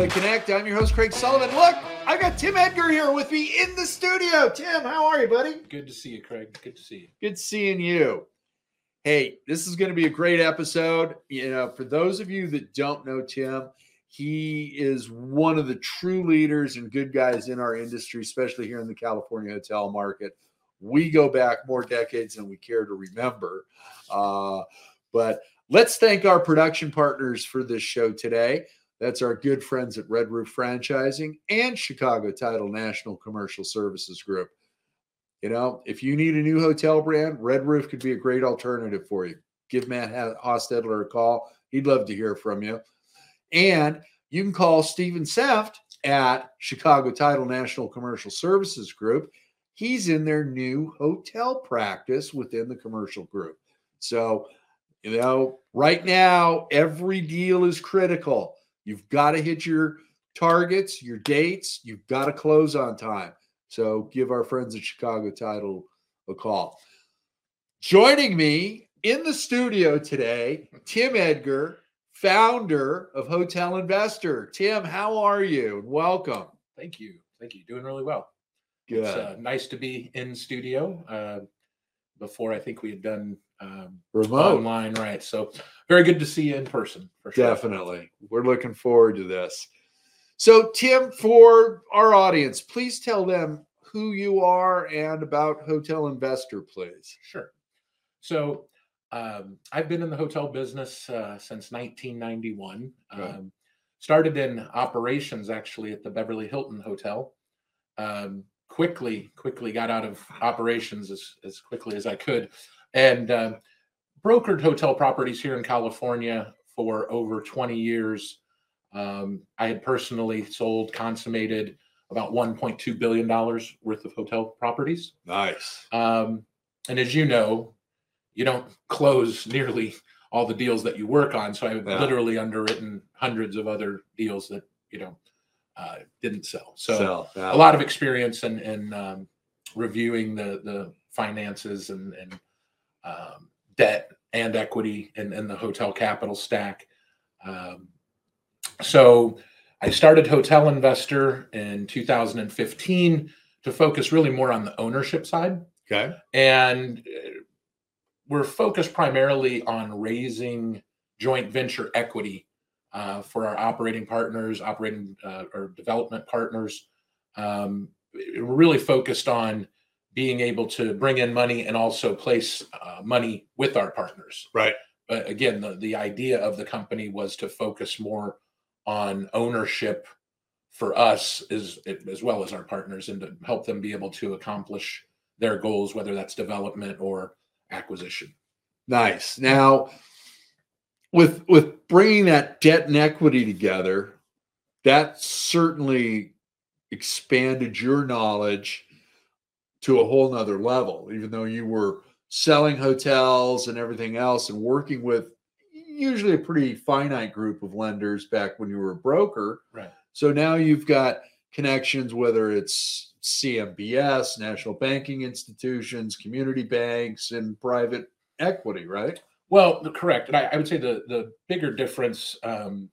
CLIC Connect. I'm your host, Craig Sullivan. Look, I got Tim Edgar here with me in the studio. Tim, how are you, buddy? Good to see you, Craig. Good to see you. Good seeing you. Hey, this is going to be a great episode. You know, for those of you that don't know Tim, he is one of the true leaders and good guys in our industry, especially here in the California hotel market. We go back more decades than we care to remember. Uh, but let's thank our production partners for this show today. That's our good friends at Red Roof Franchising and Chicago Title National Commercial Services Group. You know, if you need a new hotel brand, Red Roof could be a great alternative for you. Give Matt Hostetler a call. He'd love to hear from you. And you can call Stephen Seft at Chicago Title National Commercial Services Group. He's in their new hotel practice within the commercial group. So, you know, right now, every deal is critical. You've got to hit your targets, your dates. You've got to close on time. So give our friends at Chicago Title a call. Joining me in the studio today, Tim Edgar, founder of Hotel Innvestor. Tim, how are you? Welcome. Thank you. Thank you. Doing really well. Good. It's uh, nice to be in studio. Uh, before I think we had done um, Remote. online, right? So very good to see you in person for sure. Definitely. We're looking forward to this. So, Tim, for our audience, please tell them who you are and about Hotel Innvestor, please. Sure. So um, I've been in the hotel business uh, since 1991. Okay. Um, started in operations actually at the Beverly Hilton Hotel. Um, quickly, quickly got out of operations as, as quickly as I could and um, brokered hotel properties here in California for over 20 years. Um, I had personally sold, consummated about 1.2 billion dollars worth of hotel properties. Nice. Um, and as you know, you don't close nearly all the deals that you work on. So I've Yeah. literally underwritten hundreds of other deals that you know uh, didn't sell. So So, a lot of experience in, in um, reviewing the the finances and, and um, debt and equity and, in the hotel capital stack. Um, so I started Hotel Innvestor in 2015 to focus really more on the ownership side. Okay. And uh, we're focused primarily on raising joint venture equity uh, for our operating partners, operating uh, or development partners. Um, we're really focused on being able to bring in money and also place uh, money with our partners. Right. But again, the, the idea of the company was to focus more on ownership for us as, as well as our partners and to help them be able to accomplish their goals, whether that's development or acquisition. Nice. Now, with with bringing that debt and equity together, that certainly expanded your knowledge to a whole nother level. Even though you were selling hotels and everything else, and working with usually a pretty finite group of lenders back when you were a broker. Right. So now you've got connections, whether it's CMBS, national banking institutions, community banks, and private equity, right? Well, the- correct. And I, I would say the the bigger difference, um,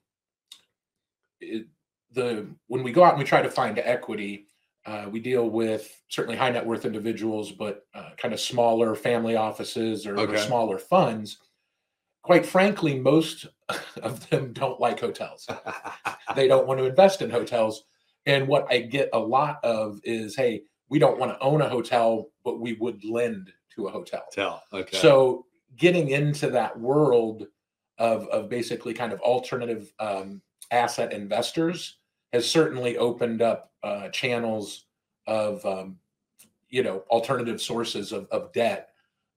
it, the when we go out and we try to find equity, uh, we deal with certainly high net worth individuals, but uh, kind of smaller family offices or, or smaller funds. Quite frankly, most of them don't like hotels. they don't want to invest in hotels. And what I get a lot of is, hey, we don't want to own a hotel, but we would lend to a hotel. Tell. Okay. So getting into that world of of basically kind of alternative um, asset investors has certainly opened up uh, channels of um, you know alternative sources of, of debt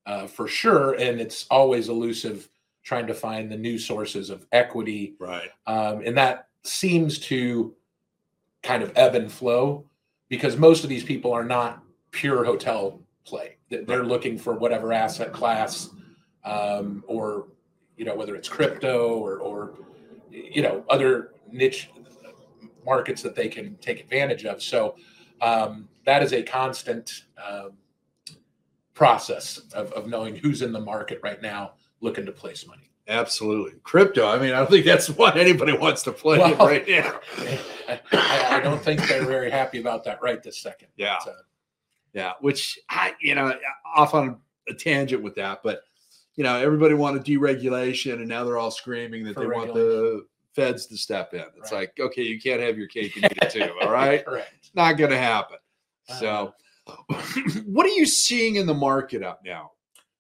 uh, for sure, and it's always elusive trying to find the new sources of equity. Right. um, and that seems to kind of ebb and flow because most of these people are not pure hotel play. They- they're looking for whatever asset class um, or you know whether it's crypto or or you know other niche markets that they can take advantage of so um, that is a constant um, process of, of knowing who's in the market right now looking to place money Absolutely. Crypto. I mean, I don't think that's what anybody wants to play Well, right now. I, I don't think they're very happy about that right this second. Yeah. So, Yeah. Which I, you know, off on a tangent with that, but you know, everybody wanted deregulation and now they're all screaming that For they want the feds to step in. It's Right. like, okay, you can't have your cake and eat it too. All right. correct. It's not going to happen. Uh, So, what are you seeing in the market up now?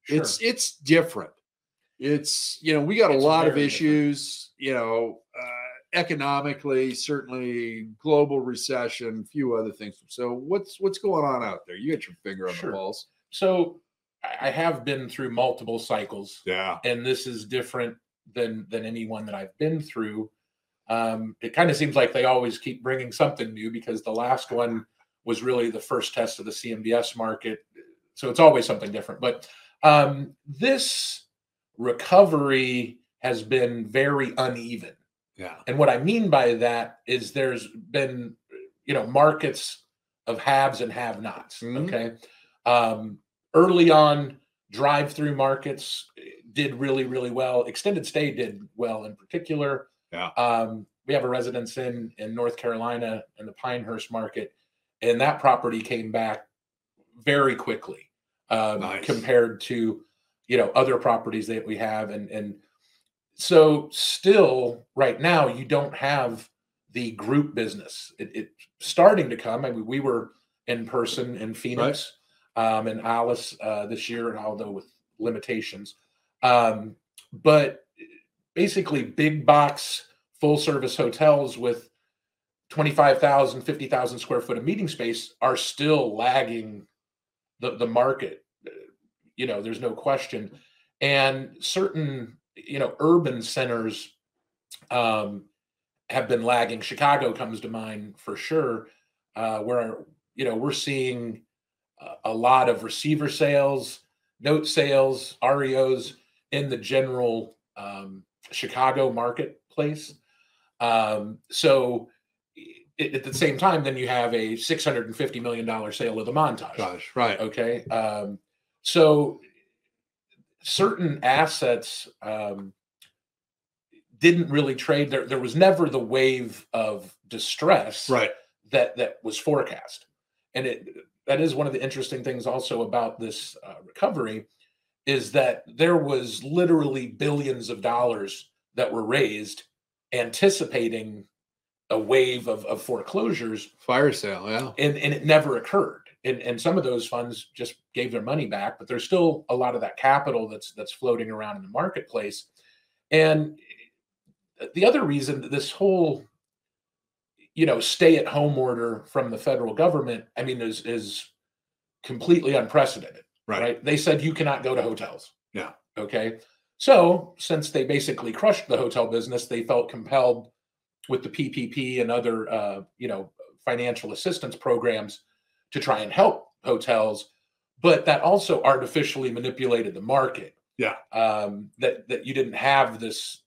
Sure. It's it's different. It's you know we got a lot of very different. issues. You know, uh, economically, certainly global recession, few other things. So what's what's going on out there? You got your finger on Sure. the pulse. so I have been through multiple cycles, Yeah. and this is different than than any one that I've been through. Um, it kind of seems like they always keep bringing something new because the last one was really the first test of the CMBS market, so it's always something different. But um, this recovery has been very uneven. Yeah. And what I mean by that is there's been, you know, markets of haves and have nots. Mhm. Okay. Um, early on, drive through markets did really, really well. Extended stay did well in particular. Yeah. Um, we have a residence in in North Carolina in the Pinehurst market, and that property came back very quickly um, Nice. compared to you know other properties that we have and and so still right now you don't have the group business it, it's starting to come i mean we were in person in phoenix um and ALIS uh this year and although with limitations um but basically big box full service hotels with 25,000 50,000 square foot of meeting space are still lagging the the market. You know there's no question. And certain you know urban centers um have been lagging. Chicago comes to mind for sure uh where you know we're seeing a- a lot of receiver sales note sales reos in the general um chicago marketplace um so i- at the same time then you have a 650 million dollar sale of the montage Gosh. Right. Okay. Um, so certain assets um, didn't really trade. There, there was never the wave of distress Right. that that was forecast, and it that is one of the interesting things also about this uh, recovery is that there was literally billions of dollars that were raised anticipating a wave of, of foreclosures Fire sale. Yeah. and and it never occurred and and some of those funds just gave their money back but there's still a lot of that capital that's that's floating around in the marketplace and the other reason that this whole you know stay at home order from the federal government i mean is is completely unprecedented Right. right they said you cannot go to hotels Yeah. okay so since they basically crushed the hotel business they felt compelled with the ppp and other uh, you know financial assistance programs to try and help hotels but that also artificially manipulated the market Yeah. um, that that you didn't have this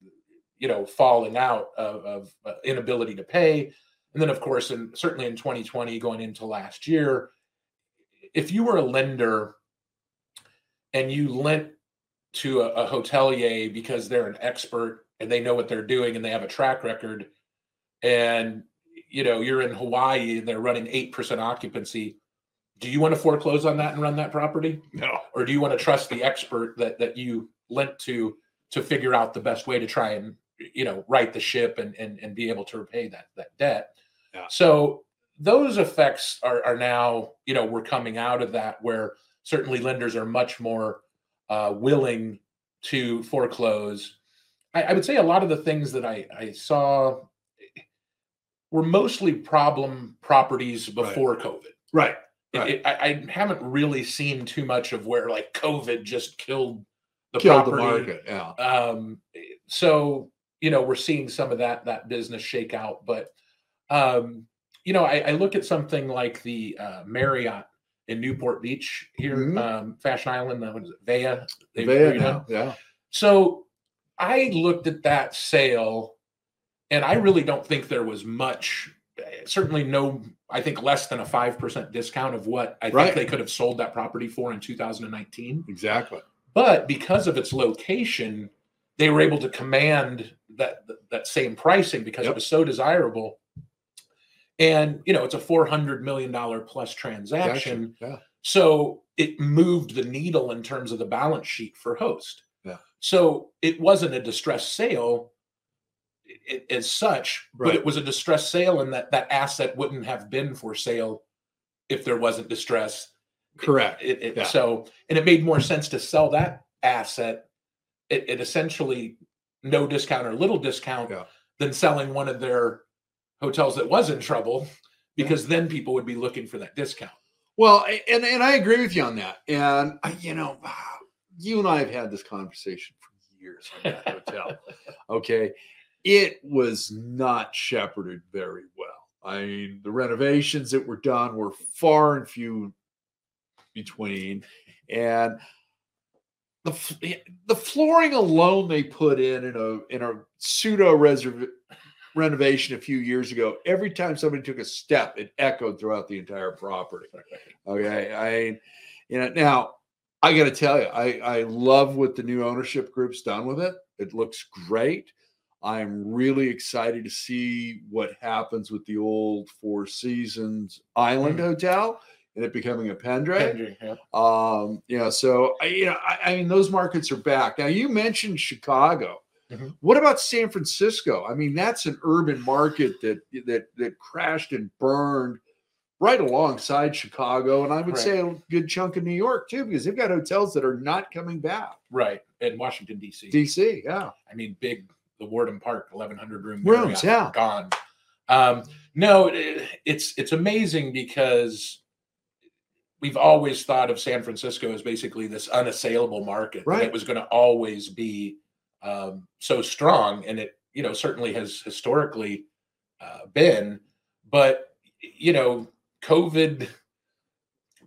you know falling out of, of uh, inability to pay and then of course and certainly in 2020 going into last year if you were a lender and you lent to a, a hotelier because they're an expert and they know what they're doing and they have a track record and you know you're in hawaii and they're running 8% occupancy do you want to foreclose on that and run that property No. or do you want to trust the expert that that you lent to to figure out the best way to try and you know right the ship and and, and be able to repay that that debt Yeah. so those effects are are now you know we're coming out of that where certainly lenders are much more uh, willing to foreclose I, I would say a lot of the things that i i saw were mostly problem properties before covid Right. Right. it- I, I haven't really seen too much of where like COVID just killed the Killed the market. Yeah. Um, so you know we're seeing some of that that business shake out, but um, you know I, I look at something like the uh, Marriott in Newport Beach here, Mhm. um, Fashion Island. Uh, what is it, Vea? Redone. now. Yeah. So I looked at that sale and I really don't think there was much, certainly no, I think less than a 5% discount of what I think they could have sold that property for in 2019. Exactly. But because of its location, they were able to command that that same pricing because Yep. it was so desirable. And you know, it's a four hundred million dollar plus transaction. Yeah. So it moved the needle in terms of the balance sheet for host. Yeah. So it wasn't a distressed sale as such, but it was a distressed sale, and that that asset wouldn't have been for sale if there wasn't distress. Correct. It, it- Yeah. So, and it made more sense to sell that asset at, at essentially no discount or little discount Yeah. than selling one of their hotels that was in trouble, because then people would be looking for that discount. Well, and and I agree with you on that. And I, you know, you and I have had this conversation for years on that hotel. Okay, it was not shepherded very well. I mean, the renovations that were done were far and few between, and the the flooring alone they put in in a in a pseudo reserv- renovation a few years ago. Every time somebody took a step, it echoed throughout the entire property. Okay, I, you know, now I got to tell you, I I love what the new ownership group's done with it. It looks great. I'm really excited to see what happens with the old Four Seasons Island Hotel and it becoming a. Pendry, yeah. Um, you know, so I, you know, I, I mean, those markets are back now. You mentioned Chicago. Mhm. What about San Francisco? I mean, that's an urban market that that that crashed and burned right alongside Chicago, and I would Right. say a good chunk of New York too, because they've got hotels that are not coming back. Right. In Washington, D.C. DC, yeah, I mean, big, the Wardman Park, 1,100 room Rooms, yeah. Gone. Um, no, it, it's it's amazing because we've always thought of San Francisco as basically this unassailable market. and Right. It was going to always be um, so strong, and it you know certainly has historically uh, been. But you know, COVID,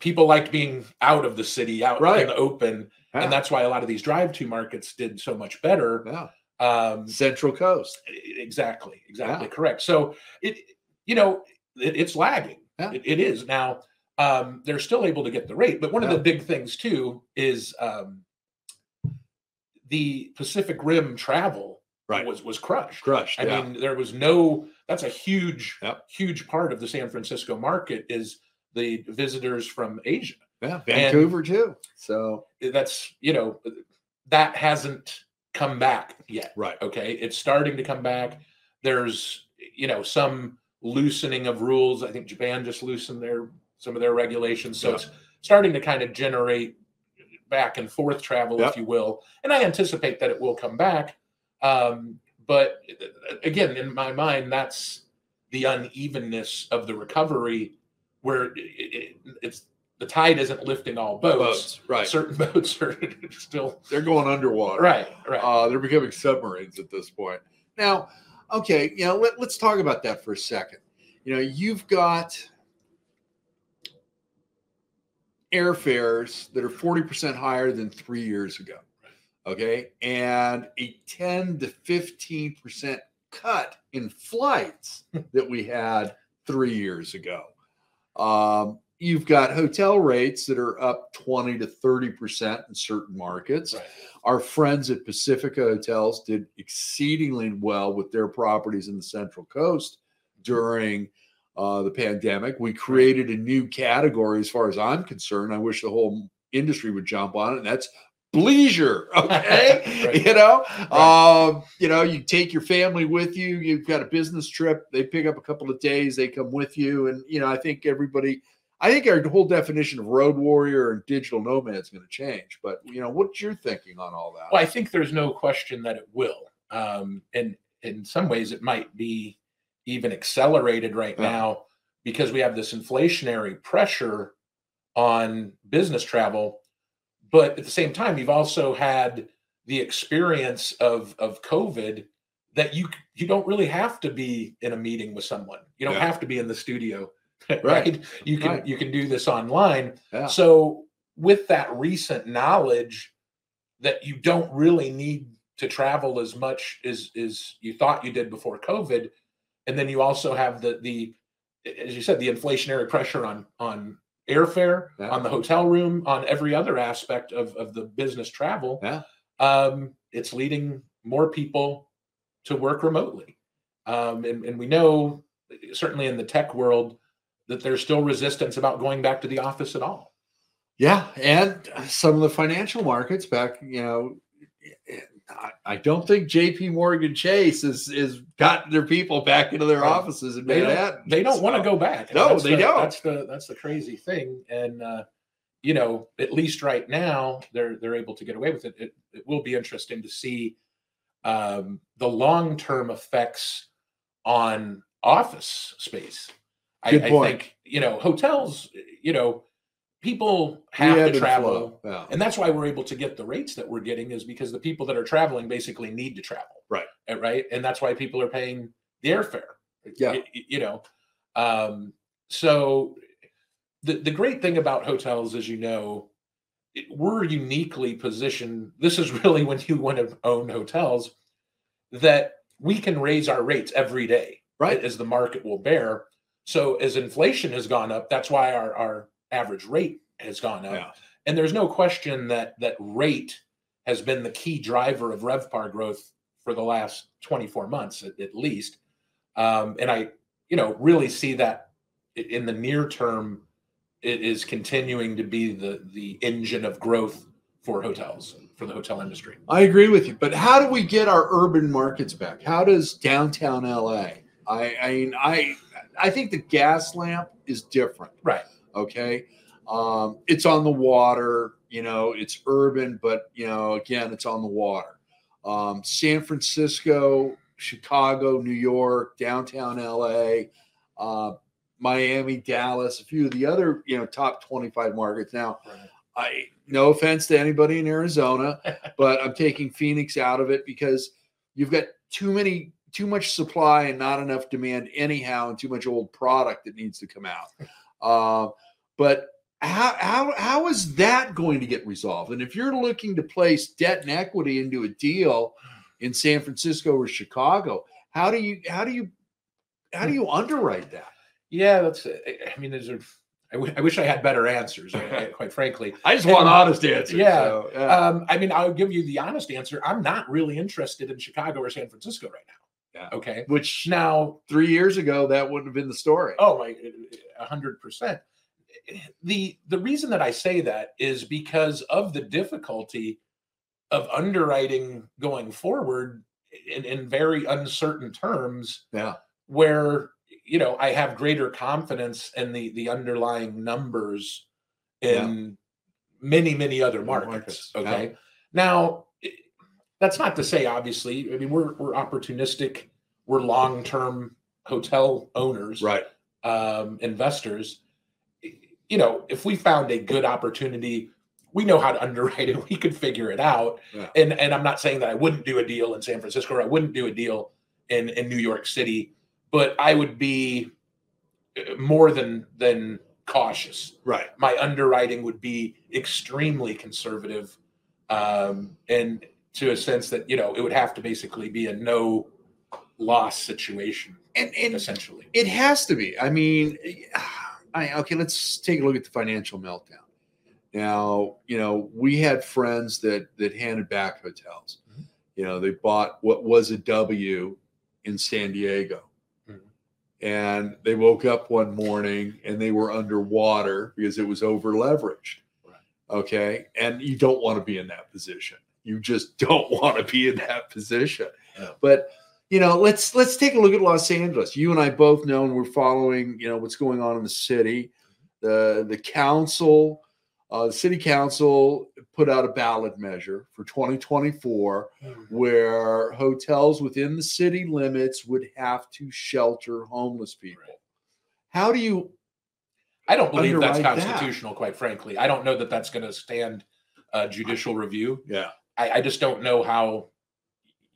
people liked being out of the city, out Right. in the open, yeah, and that's why a lot of these drive-to markets did so much better. yeah. Um, Central Coast. exactly, exactly Yeah. correct. So it, you know, it, it's lagging. It, it is now. Um, they're still able to get the rate, but one of the big things too is um, the Pacific Rim travel Right. was was crushed. Crushed. I yeah. mean, there was no. That's a huge, Yep. huge part of the San Francisco market is the visitors from Asia. yeah, Vancouver too. So That's you know, that hasn't come back yet. right, Okay, it's starting to come back. There's you know some loosening of rules. I think Japan just loosened their some of their regulations, so Yeah. it's starting to kind of generate back and forth travel, Yep. if you will. And I anticipate that it will come back. Um, but again, in my mind, that's the unevenness of the recovery, where it, it, it's the tide isn't lifting all boats. boats. Right, Certain boats are still they're going underwater. right, right. Uh, they're becoming submarines at this point. Now, okay, you know, let, let's talk about that for a second. You know, you've got airfares that are 40% higher than three years ago. Okay. And a 10 to 15% cut in flights that we had three years ago. Um, you've got hotel rates that are up 20 to 30% in certain markets. Right. Our friends at Pacifica Hotels did exceedingly well with their properties in the Central Coast during uh, the pandemic. We created a new category, as far as I'm concerned. I wish the whole industry would jump on it, and that's bleisure. Okay, Right. you know, Right. um, you know, you take your family with you. You've got a business trip. They pick up a couple of days. They come with you, and you know, I think everybody. I think our whole definition of road warrior and digital nomad is going to change. But you know, what's your thinking on all that? Well, I think there's no question that it will. Um, and in some ways, it might be even accelerated right Yeah. now because we have this inflationary pressure on business travel. But at the same time, you've also had the experience of of COVID that you you don't really have to be in a meeting with someone. You don't Yeah. have to be in the studio, right? Right. You can Right. you can do this online. Yeah. So with that recent knowledge that you don't really need to travel as much as as you thought you did before COVID, and then you also have the the as you said the inflationary pressure on on airfare, Yeah. on the hotel room, on every other aspect of of the business travel. Yeah. Um, it's leading more people to work remotely. Um, and, and we know, certainly in the tech world, that there's still resistance about going back to the office at all. Yeah, and some of the financial markets back, you know, I, I don't think J.P. Morgan Chase is is got their people back into their offices office in They Manhattan. don't, they don't want to go back. No, they the- don't. That's the that's the crazy thing. And uh, you know, at least right now, they're they're able to get away with it. It, it will be interesting to see um, the long term effects on office space. I, I think you know hotels. You know, people have to travel. Yeah. And that's why we're able to get the rates that we're getting is because the people that are traveling basically need to travel. Right. Uh, Right. And that's why people are paying the airfare. Yeah. Y- y- You, know, um, so the, the great thing about hotels, as you know, it- we're uniquely positioned. This is really when you want to own hotels that we can raise our rates every day Right. as the market will bear. So as inflation has gone up, that's why our, our average rate has gone up. Yeah. And there's no question that that rate has been the key driver of RevPAR growth for the last 24 months at, at least. Um, and I, you know, really see that in the near term, it is continuing to be the the engine of growth for hotels, for the hotel industry. I agree with you, but how do we get our urban markets back? How does downtown LA? I, I mean, I, I think the Gaslamp is different. Right. Okay, um, it's on the water. You know, it's urban, but you know, again, it's on the water. Um, San Francisco, Chicago, New York, downtown LA, uh, Miami, Dallas, a few of the other you know top twenty-five markets. Now, I no offense to anybody in Arizona, but I'm taking Phoenix out of it because you've got too many too much supply and not enough demand anyhow, and too much old product that needs to come out. Uh, but how how how is that going to get resolved? And if you're looking to place debt and equity into a deal in San Francisco or Chicago, how do you how do you how do you underwrite that? Yeah, that's. I mean, there's a. I, w- I wish I had better answers. Quite frankly, I just want And- honest answers. yeah, so, yeah. Um, I mean, I'll give you the honest answer. I'm not really interested in Chicago or San Francisco right now. Yeah. Okay. Which Now, three years ago that wouldn't have been the story. oh my, a hundred percent. The the reason that I say that is because of the difficulty of underwriting going forward in, in very uncertain terms. Yeah. Where you know I have greater confidence in the the underlying numbers in many many other markets. Markets, Okay. yeah. Now that's not to say obviously. I mean we're we're opportunistic. We're long term hotel owners Right. um, investors, you know, if we found a good opportunity, we know how to underwrite it. We could figure it out. Yeah. And and I'm not saying that I wouldn't do a deal in San Francisco or I wouldn't do a deal in in New York City, but I would be uh, more than than cautious. Right. My underwriting would be extremely conservative, um, and to a sense that you know it would have to basically be a no loss situation And and essentially. it has to be. I mean, I okay, let's take a look at the financial meltdown. Now, you know, we had friends that that handed back hotels. Mhm. You know, they bought what was a W in San Diego. Mhm. And they woke up one morning and they were underwater because it was over leveraged. Right. Okay. And you don't want to be in that position. You just don't want to be in that position. Yeah. But you know, let's let's take a look at Los Angeles. You and I both know, and we're following, you know, what's going on in the city. The the council, uh, the city council put out a ballot measure for 2024 where hotels within the city limits would have to shelter homeless people. Right. How do you I don't believe that's underwrite that. constitutional, quite frankly. I don't know that that's going to stand uh, judicial review. yeah I, I just don't know how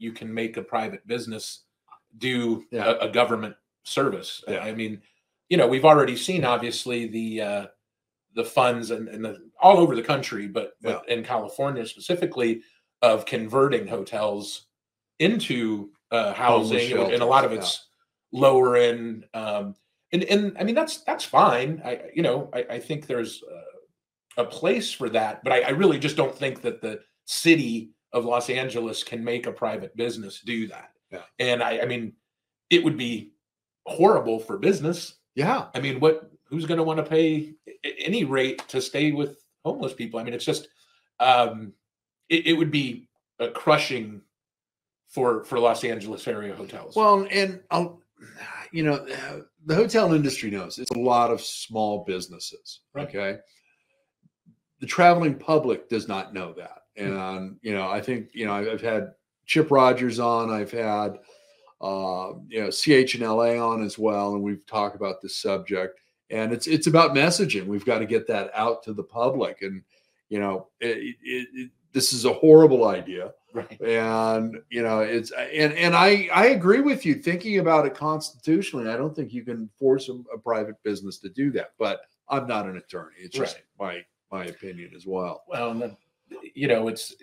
you can make a private business do Yeah. a, a government service. I- Yeah. I mean, you know, we've already seen obviously the uh, the funds and, and the, all over the country, but, but in California specifically, of converting hotels into uh, housing, and, and a lot of it's lower end. Um, and and I mean that's that's fine. I you know I, I think there's uh, a place for that, but I, I really just don't think that the city of Los Angeles can make a private business do that. Yeah. And I, I mean, it would be horrible for business. Yeah. I mean, what who's going to want to pay any rate to stay with homeless people? I mean, it's just um, it, it would be a crushing for for Los Angeles area hotels. Well, and I'll, you know, the hotel industry knows it's a lot of small businesses. Right. Okay. The traveling public does not know that. And, you know, I think, you know, I've I've had Chip Rogers on, I've had, uh, you know, CHNLA on as well. And we've talked about this subject and it's, it's about messaging. We've got to get that out to the public. And, you know, it, it, it, this is a horrible idea right. and you know it's and and i i agree with you thinking about it constitutionally i don't think you can force a, a private business to do that but i'm not an attorney it's just my my opinion as well Well, and you know, it's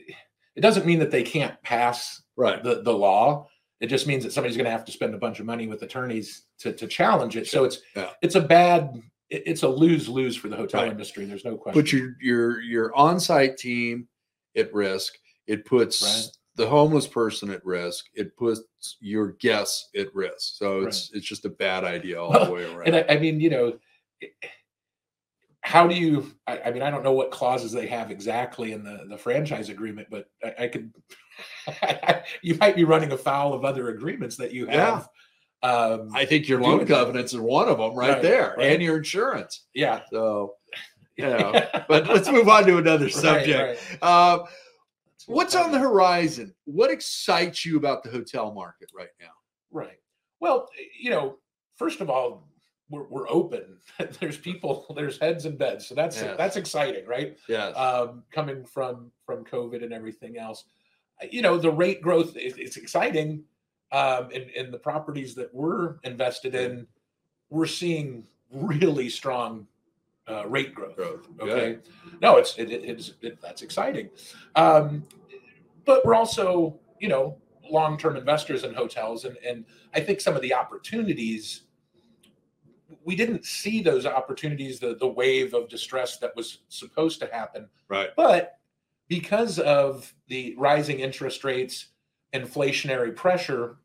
it doesn't mean that they can't pass right the the law. It just means that somebody's going to have to spend a bunch of money with attorneys to to challenge it. So it's Yeah. it's a bad it's a lose lose for the hotel Right. industry. There's no question. put your your your on-site team at risk it puts Right. the homeless person at risk it puts your guests at risk so it's it's just a bad idea all the way around and I, I mean, you know, how do you? I, I mean, I don't know what clauses they have exactly in the the franchise agreement, but I, I could. you might be running afoul of other agreements that you have. Um, I think your loan covenants are one of them right, Right, there right. and your insurance yeah. so you know but let's move on to another subject right. Uh, what's on the horizon what excites you about the hotel market right now Right. Well, you know, first of all, we're, we're open. there's people, there's heads and beds, so that's Yes. that's exciting, right? yes um, coming from from COVID and everything else. You know, the rate growth is it's exciting. Um, in, in the properties that we're invested in, we're seeing really strong uh, rate growth. Growth, Okay, no, it's it, it- it's it, that's exciting, um, but we're also you know long term investors in hotels, and and I think some of the opportunities we didn't see those opportunities, the the wave of distress that was supposed to happen right but because of the rising interest rates, inflationary pressure,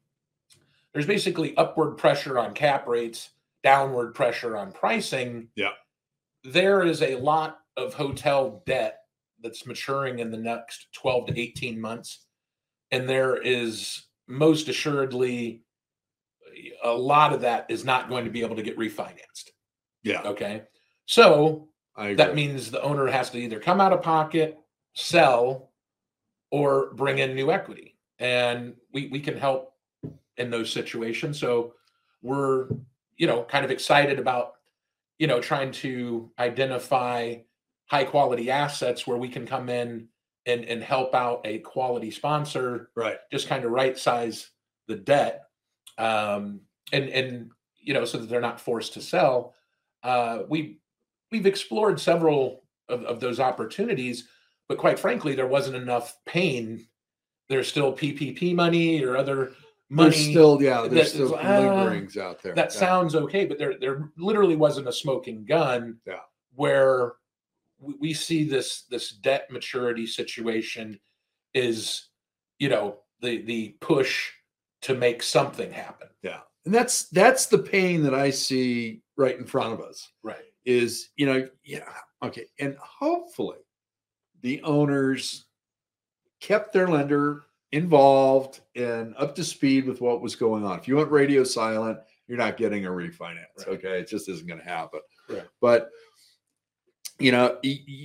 there's basically upward pressure on cap rates, downward pressure on pricing. Yeah. There is a lot of hotel debt that's maturing in the next 12 to 18 months. And there is most assuredly a lot of that is not going to be able to get refinanced. yeah Okay. So that means the owner has to either come out of pocket, sell, or bring in new equity. And we, we can help in those situations. So we're, you know, kind of excited about, you know, trying to identify high quality assets where we can come in and, and help out a quality sponsor right just kind of right size the debt um, and and you know so that they're not forced to sell uh, we we've explored several of, of those opportunities but quite frankly there wasn't enough pain there's still ppp money or other money there's still yeah there's still uh, lingerings out there that Yeah. sounds okay but there there literally wasn't a smoking gun Yeah. where we, we see this this debt maturity situation is you know the the push to make something happen. Yeah. And that's that's the pain that i see right in front of us right. is you know yeah okay. And hopefully the owners kept their lender involved and up to speed with what was going on. If you went radio silent you're not getting a refinance Right. okay? It just isn't going to happen. Right. but you know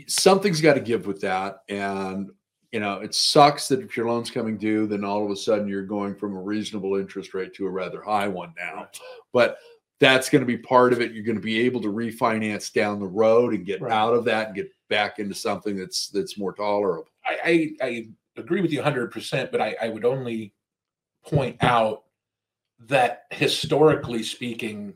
something's got to give with that. And you know it sucks that if your loan's coming due then all of a sudden you're going from a reasonable interest rate to a rather high one now but that's going to be part of it. You're going to be able to refinance down the road and get Right. out of that and get back into something that's that's more tolerable. I, I, I agree with you 100%, but I, I would only point out that historically speaking,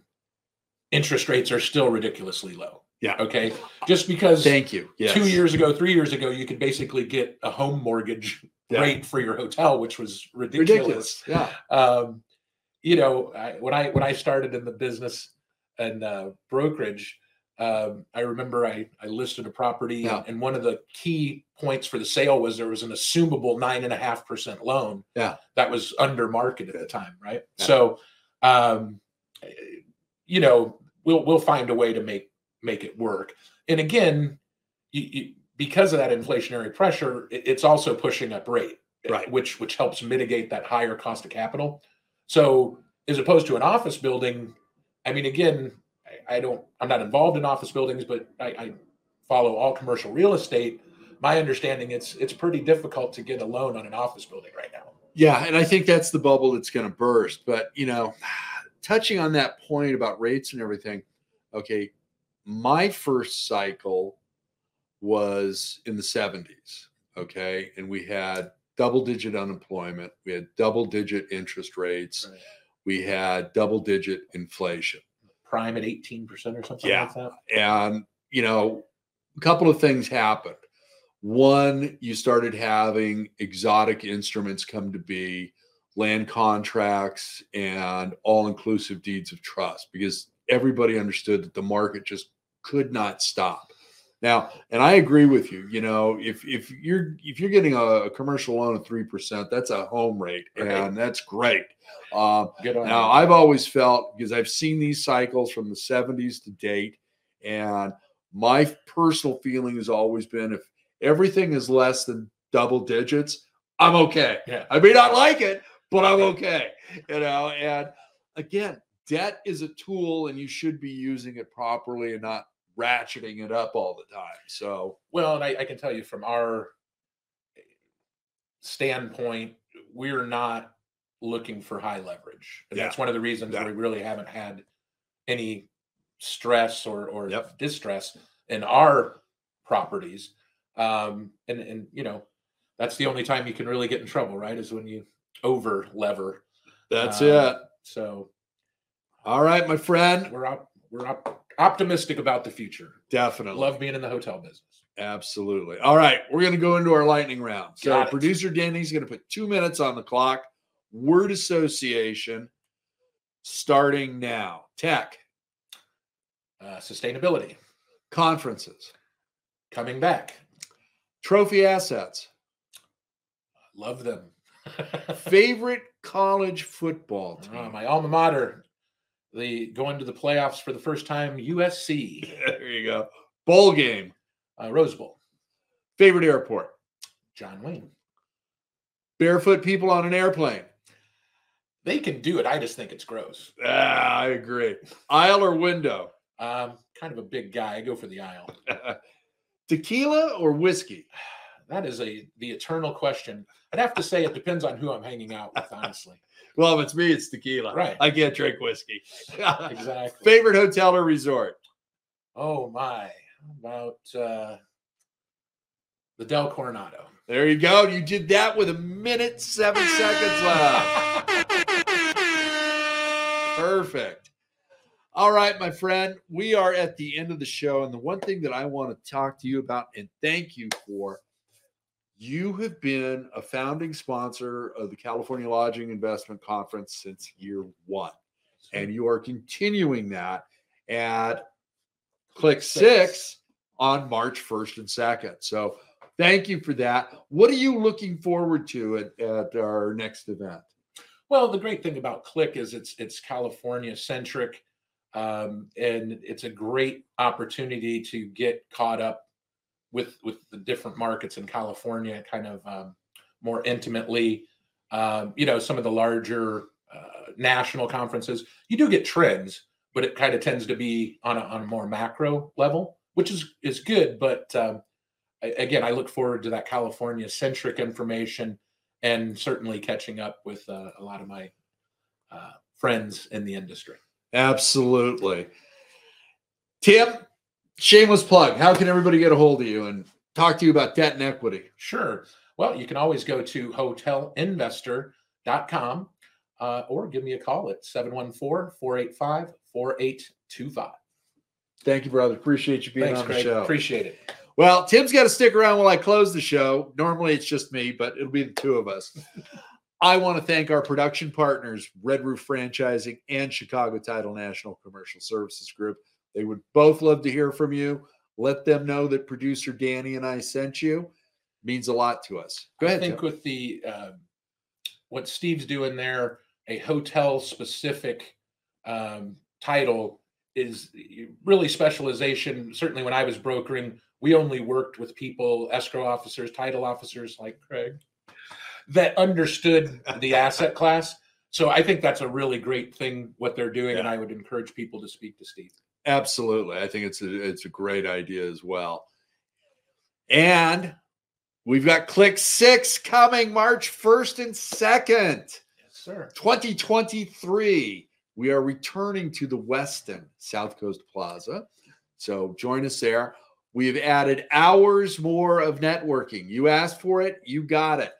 interest rates are still ridiculously low. Yeah. Okay. Just because Thank you. Yes. two years ago, three years ago, you could basically get a home mortgage Yeah. rate for your hotel, which was ridiculous. ridiculous. Yeah. Um, you know, I, when I when I started in the business and uh, brokerage, um, I remember I, I listed a property, Yeah. and one of the key points for the sale was there was an assumable nine and a half percent loan. Yeah. that was under market at the time, right? Yeah. So, um, you know, we'll we'll find a way to make make it work. And again, you, you, because of that inflationary pressure, it- it's also pushing up rate, eh, Right. Which which helps mitigate that higher cost of capital. So, as opposed to an office building, I mean, again, I, I don't, I'm not involved in office buildings, but I, I follow all commercial real estate. My understanding, it's it's pretty difficult to get a loan on an office building right now. Yeah, and I think that's the bubble that's going to burst. But you know, touching on that point about rates and everything, okay, my first cycle was in the 70s, okay, and we had double digit unemployment, we had double digit interest rates, we had double digit inflation. Prime at 18% or something Yeah. like that. and you know a couple of things happened one you started having exotic instruments come to be land contracts and all inclusive deeds of trust because everybody understood that the market just could not stop now and i agree with you you know if if you're if you're getting a, commercial loan of 3% that's a home rate Right. and that's great um, now, you. I've always felt because I've seen these cycles from the 70s to date, and my personal feeling has always been if everything is less than double digits, I'm okay. Yeah. I may not like it, but I'm okay. You know, and again, debt is a tool, and you should be using it properly and not ratcheting it up all the time. So, Well, and I, I can tell you from our standpoint, we're not looking for high leverage. And Yeah. that's one of the reasons Yeah. we really haven't had any stress or, or Yep. distress in our properties. Um, and, and, you know, that's the only time you can really get in trouble, right? Is when you over lever. that's Um, it. So All right, my friend. we're op- we're op- optimistic about the future. Definitely. Love being in the hotel business. Absolutely. All right, we're going to go into our lightning round. So, producer Danny's going to put two minutes on the clock. Word association starting now. Tech, Uh, sustainability conferences, coming back. trophy assets, Love them. favorite college football team. Uh, my alma mater, the going to the playoffs for the first time, USC, there you go. Bowl game, uh, Rose Bowl, favorite airport, John Wayne. barefoot people on an airplane. They can do it. I just think it's gross. Ah, I agree. Aisle or window, Um, kind of a big guy. I go for the aisle. tequila or whiskey. That is a the eternal question. I'd have to say it depends on who I'm hanging out with, honestly. Well, if it's me, it's tequila. Right. I can't drink whiskey. Exactly. Favorite hotel or resort? Oh my! About uh, the Del Coronado. There you go. You did that with a minute, seven seconds left. Perfect. All right, my friend. We are at the end of the show. And the one thing that I want to talk to you about and thank you for you have been a founding sponsor of the California Lodging Investment Conference since year one. And you are continuing that at CLIC Six on March 1st and 2nd. So thank you for that. What are you looking forward to at, at our next event? Well, the great thing about CLIC is it's it's California centric, um, and it's a great opportunity to get caught up with with the different markets in California, kind of um, more intimately. Um, you know, some of the larger uh, national conferences, you do get trends, but it kind of tends to be on a, on a more macro level, which is is good. But um, a- again, I look forward to that California centric information and certainly catching up with uh, a lot of my uh, friends in the industry. Absolutely. Tim, shameless plug. How can everybody get a hold of you and talk to you about debt and equity? Sure. Well, you can always go to hotelinnvestor.com uh, or give me a call at 714 485 4825. Thank you, brother. Appreciate you being Thanks, on the show. Appreciate it. Well, Tim's got to stick around while I close the show. Normally it's just me, but it'll be the two of us. I want to thank our production partners, Red Roof Franchising and Chicago Title National Commercial Services Group. They would both love to hear from you. Let them know that producer Danny and I sent you. Means a lot to us. Go ahead. I think Tim. with the uh, what Steve's doing there, a hotel specific um, title is really specialization. Certainly, when I was brokering, we only worked with people, escrow officers, title officers like Craig, that understood the asset class. So I think that's a really great thing what they're doing, and I would encourage people to speak to Steve. Absolutely. I think it's a it's a great idea as well. And we've got CLIC Six coming March 1st and 2nd, Yes, sir. 2023. We are returning to the Westin South Coast Plaza. So join us there. We've added hours more of networking. You asked for it, you got it.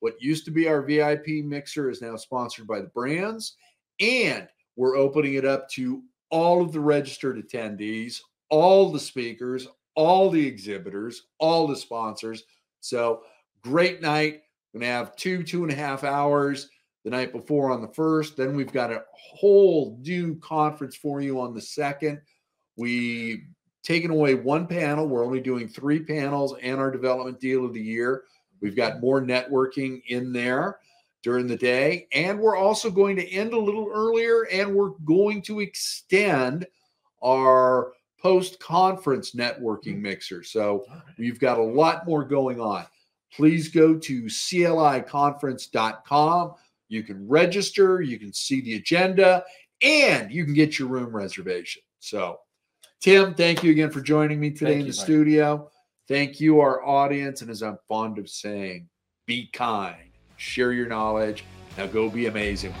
What used to be our VIP mixer is now sponsored by the brands, and we're opening it up to all of the registered attendees, all the speakers, all the exhibitors, all the sponsors. So great night. We're gonna have two, two and a half hours the night before on the first. Then we've got a whole new conference for you on the second. We taken away one panel. We're only doing three panels and our development deal of the year. We've got more networking in there during the day. And we're also going to end a little earlier and we're going to extend our post conference networking mm-hmm. mixer. So we've got a lot more going on. Please go to cliconference.com. You can register, you can see the agenda, and you can get your room reservation. So, Tim, thank you again for joining me today Thank in you, the Mike. studio. Thank you, our audience. And as I'm fond of saying, be kind, share your knowledge. Now go be amazing.